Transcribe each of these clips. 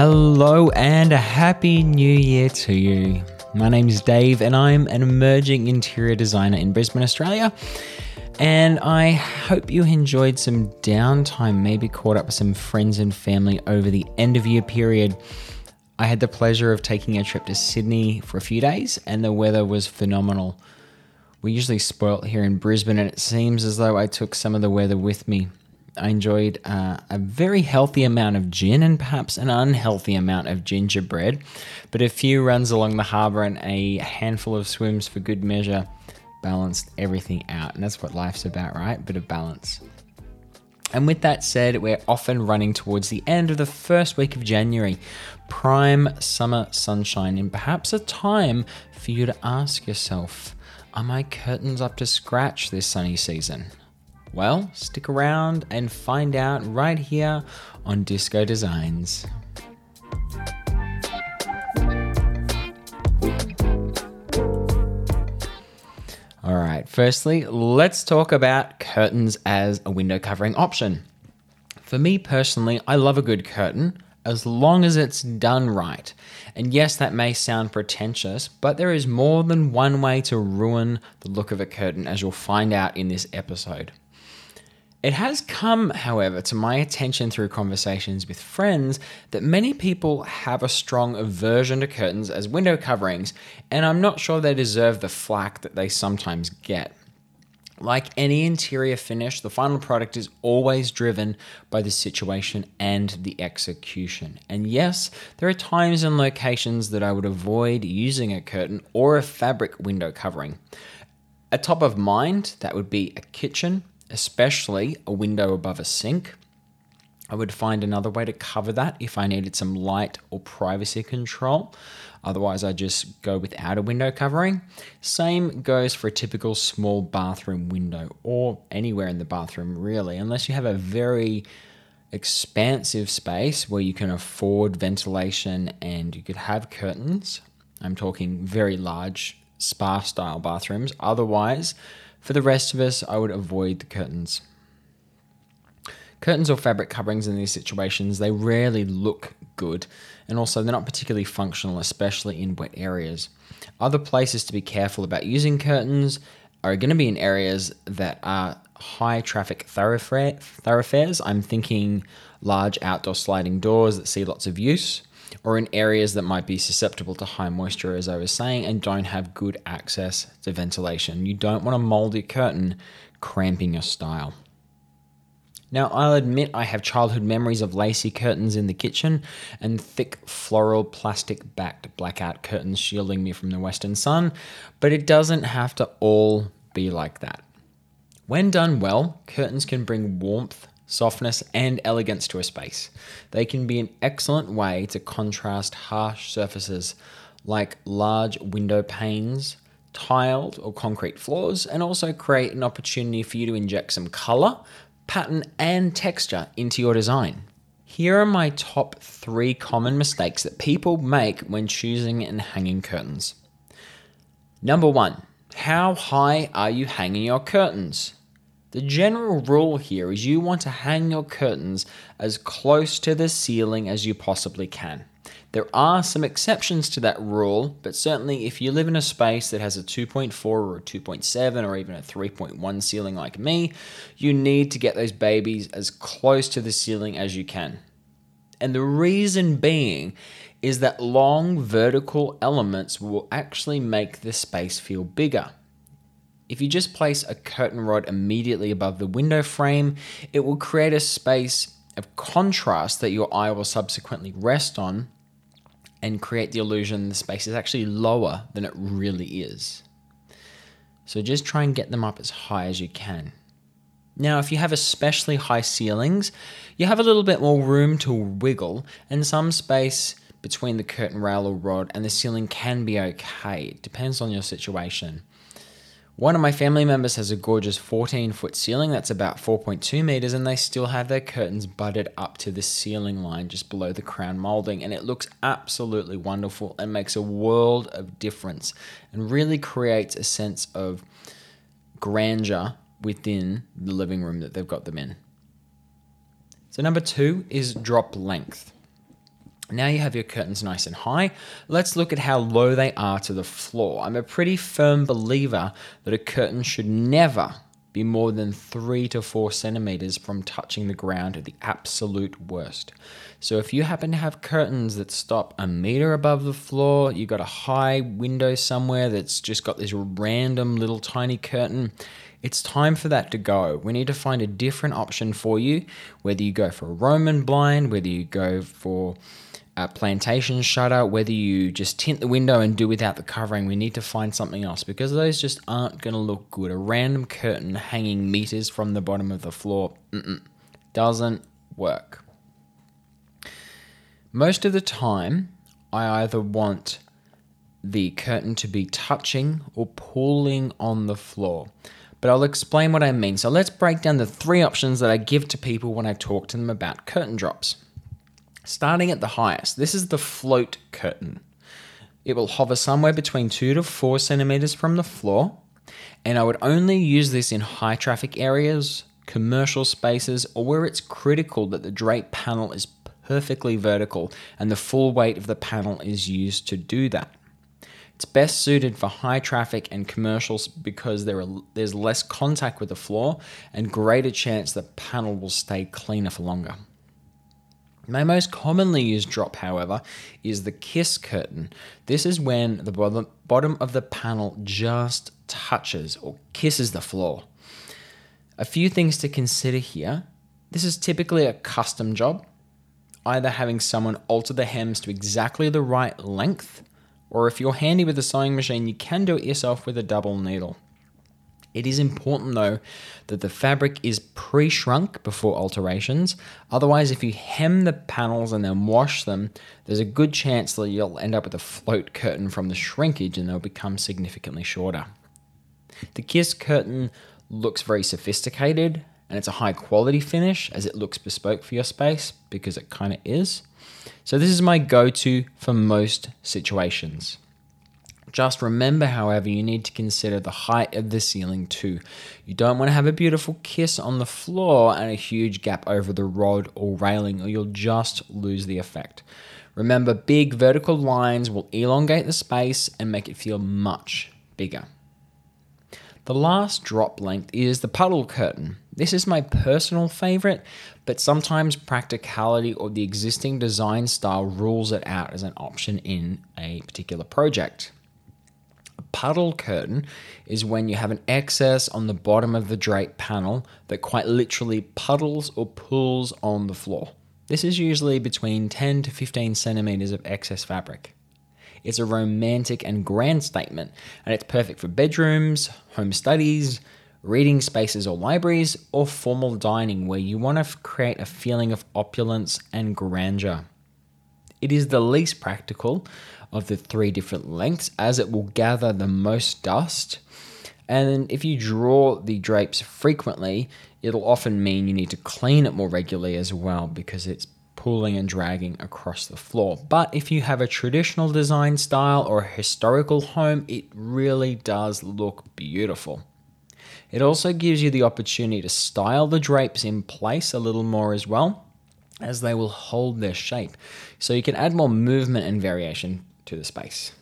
Hello and a happy new year to you. My name is Dave and I'm an emerging interior designer in Brisbane, Australia. And I hope you enjoyed some downtime, maybe caught up with some friends and family over the end of year period. I had the pleasure of taking a trip to Sydney for a few days, and the weather was phenomenal. We usually spoilt here in Brisbane, and it seems as though I took some of the weather with me. I enjoyed uh, a very healthy amount of gin and perhaps an unhealthy amount of gingerbread, but a few runs along the harbour and a handful of swims for good measure balanced everything out. And that's what life's about, right? Bit of balance. And with that said, we're often running towards the end of the first week of January, prime summer sunshine, and perhaps a time for you to ask yourself Are my curtains up to scratch this sunny season? Well, stick around and find out right here on Disko Designs. All right, firstly, let's talk about curtains as a window covering option. For me personally, I love a good curtain as long as it's done right. And yes, that may sound pretentious, but there is more than one way to ruin the look of a curtain, as you'll find out in this episode. It has come, however, to my attention through conversations with friends that many people have a strong aversion to curtains as window coverings, and I'm not sure they deserve the flack that they sometimes get. Like any interior finish, the final product is always driven by the situation and the execution. And yes, there are times and locations that I would avoid using a curtain or a fabric window covering. At top of mind, that would be a kitchen, especially a window above a sink. I would find another way to cover that if I needed some light or privacy control. Otherwise, I just go without a window covering. Same goes for a typical small bathroom window or anywhere in the bathroom, really, unless you have a very expansive space where you can afford ventilation and you could have curtains. I'm talking very large spa style bathrooms. Otherwise, for the rest of us, I would avoid the curtains. Curtains or fabric coverings in these situations, they rarely look good, and also they're not particularly functional, especially in wet areas. Other places to be careful about using curtains are going to be in areas that are high traffic thoroughfare, thoroughfares. I'm thinking large outdoor sliding doors that see lots of use or in areas that might be susceptible to high moisture, as I was saying, and don't have good access to ventilation. You don't want a moldy curtain cramping your style. Now, I'll admit I have childhood memories of lacy curtains in the kitchen and thick floral plastic backed blackout curtains shielding me from the western sun, but it doesn't have to all be like that. When done well, curtains can bring warmth softness, and elegance to a space. They can be an excellent way to contrast harsh surfaces like large window panes, tiled or concrete floors, and also create an opportunity for you to inject some color, pattern, and texture into your design. Here are my top three common mistakes that people make when choosing and hanging curtains. Number one, how high are you hanging your curtains? The general rule here is you want to hang your curtains as close to the ceiling as you possibly can. There are some exceptions to that rule, but certainly if you live in a space that has a 2.4 or a 2.7 or even a 3.1 ceiling like me, you need to get those babies as close to the ceiling as you can. And the reason being is that long vertical elements will actually make the space feel bigger. If you just place a curtain rod immediately above the window frame, it will create a space of contrast that your eye will subsequently rest on and create the illusion the space is actually lower than it really is. So just try and get them up as high as you can. Now, if you have especially high ceilings, you have a little bit more room to wiggle, and some space between the curtain rail or rod and the ceiling can be okay. It depends on your situation. One of my family members has a gorgeous 14 foot ceiling that's about 4.2 meters, and they still have their curtains butted up to the ceiling line just below the crown molding. And it looks absolutely wonderful and makes a world of difference and really creates a sense of grandeur within the living room that they've got them in. So, number two is drop length. Now you have your curtains nice and high. Let's look at how low they are to the floor. I'm a pretty firm believer that a curtain should never be more than three to four centimeters from touching the ground at the absolute worst. So if you happen to have curtains that stop a meter above the floor, you've got a high window somewhere that's just got this random little tiny curtain, it's time for that to go. We need to find a different option for you, whether you go for a Roman blind, whether you go for Uh, a plantation shutter, whether you just tint the window and do without the covering, we need to find something else because those just aren't going to look good. A random curtain hanging meters from the bottom of the floor doesn't work. Most of the time, I either want the curtain to be touching or pulling on the floor. But I'll explain what I mean. So let's break down the three options that I give to people when I talk to them about curtain drops. Starting at the highest, this is the float curtain. It will hover somewhere between 2 to 4 centimeters from the floor, and I would only use this in high traffic areas, commercial spaces, or where it's critical that the drape panel is perfectly vertical and the full weight of the panel is used to do that. It's best suited for high traffic and commercials because there are, there's less contact with the floor and greater chance the panel will stay cleaner for longer. My most commonly used drop, however, is the kiss curtain. This is when the bottom of the panel just touches or kisses the floor. A few things to consider here. This is typically a custom job, either having someone alter the hems to exactly the right length, or if you're handy with a sewing machine, you can do it yourself with a double needle. It is important though that the fabric is pre shrunk before alterations. Otherwise, if you hem the panels and then wash them, there's a good chance that you'll end up with a float curtain from the shrinkage and they'll become significantly shorter. The Kiss curtain looks very sophisticated and it's a high quality finish as it looks bespoke for your space because it kind of is. So, this is my go to for most situations. Just remember, however, you need to consider the height of the ceiling too. You don't want to have a beautiful kiss on the floor and a huge gap over the rod or railing, or you'll just lose the effect. Remember, big vertical lines will elongate the space and make it feel much bigger. The last drop length is the puddle curtain. This is my personal favorite, but sometimes practicality or the existing design style rules it out as an option in a particular project puddle curtain is when you have an excess on the bottom of the drape panel that quite literally puddles or pulls on the floor. This is usually between 10 to 15 centimeters of excess fabric. It's a romantic and grand statement, and it's perfect for bedrooms, home studies, reading spaces or libraries, or formal dining where you want to create a feeling of opulence and grandeur. It is the least practical of the three different lengths as it will gather the most dust. And if you draw the drapes frequently, it'll often mean you need to clean it more regularly as well because it's pulling and dragging across the floor. But if you have a traditional design style or a historical home, it really does look beautiful. It also gives you the opportunity to style the drapes in place a little more as well, as they will hold their shape. So you can add more movement and variation to the space.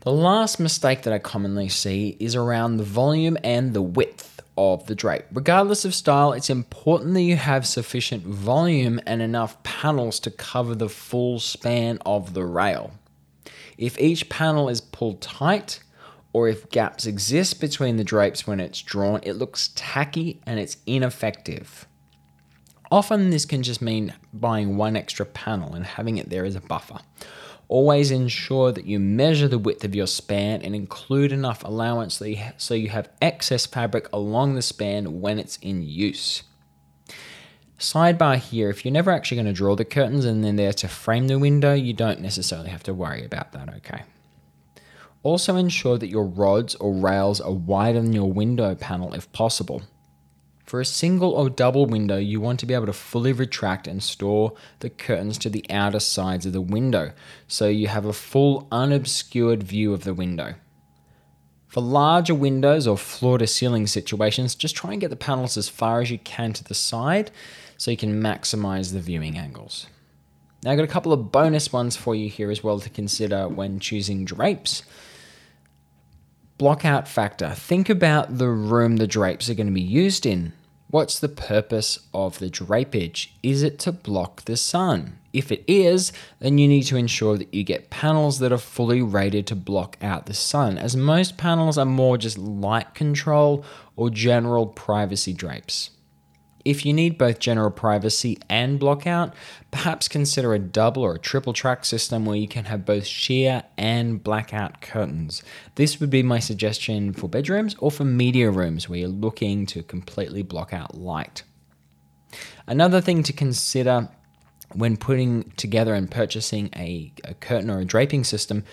The last mistake that I commonly see is around the volume and the width of the drape. Regardless of style, it's important that you have sufficient volume and enough panels to cover the full span of the rail. If each panel is pulled tight, or if gaps exist between the drapes when it's drawn, it looks tacky and it's ineffective. Often, this can just mean buying one extra panel and having it there as a buffer. Always ensure that you measure the width of your span and include enough allowance so you have excess fabric along the span when it's in use. Sidebar here if you're never actually going to draw the curtains and then they're to frame the window, you don't necessarily have to worry about that, okay? Also, ensure that your rods or rails are wider than your window panel if possible. For a single or double window, you want to be able to fully retract and store the curtains to the outer sides of the window, so you have a full unobscured view of the window. For larger windows or floor to ceiling situations, just try and get the panels as far as you can to the side so you can maximize the viewing angles. Now, I've got a couple of bonus ones for you here as well to consider when choosing drapes. Blockout factor. Think about the room the drapes are going to be used in. What's the purpose of the drapage? Is it to block the sun? If it is, then you need to ensure that you get panels that are fully rated to block out the sun, as most panels are more just light control or general privacy drapes. If you need both general privacy and blockout, perhaps consider a double or a triple track system where you can have both sheer and blackout curtains. This would be my suggestion for bedrooms or for media rooms where you're looking to completely block out light. Another thing to consider when putting together and purchasing a, a curtain or a draping system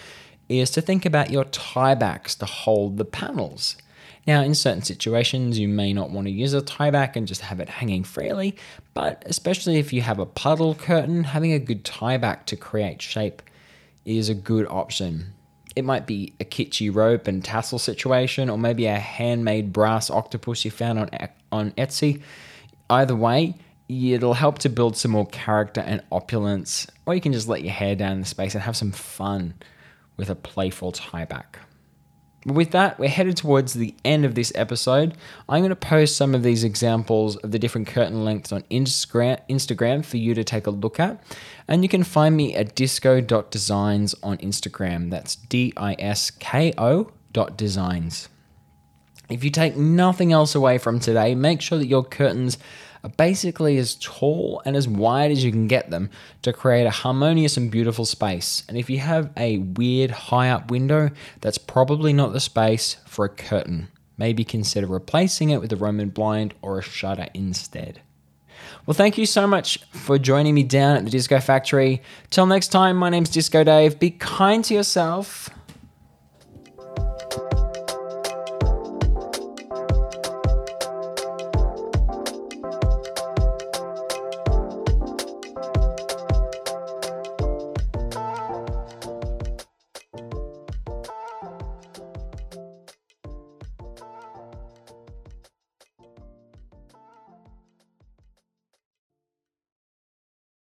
is to think about your tiebacks to hold the panels. Now, in certain situations, you may not want to use a tieback and just have it hanging freely, but especially if you have a puddle curtain, having a good tieback to create shape is a good option. It might be a kitschy rope and tassel situation, or maybe a handmade brass octopus you found on, on Etsy. Either way, it'll help to build some more character and opulence, or you can just let your hair down in the space and have some fun with a playful tieback. With that, we're headed towards the end of this episode. I'm going to post some of these examples of the different curtain lengths on Instagram for you to take a look at. And you can find me at disko.designs on Instagram. That's D I S K O dot designs. If you take nothing else away from today, make sure that your curtains are basically as tall and as wide as you can get them to create a harmonious and beautiful space. And if you have a weird high up window, that's probably not the space for a curtain. Maybe consider replacing it with a Roman blind or a shutter instead. Well, thank you so much for joining me down at the Disco Factory. Till next time, my name's Disco Dave. Be kind to yourself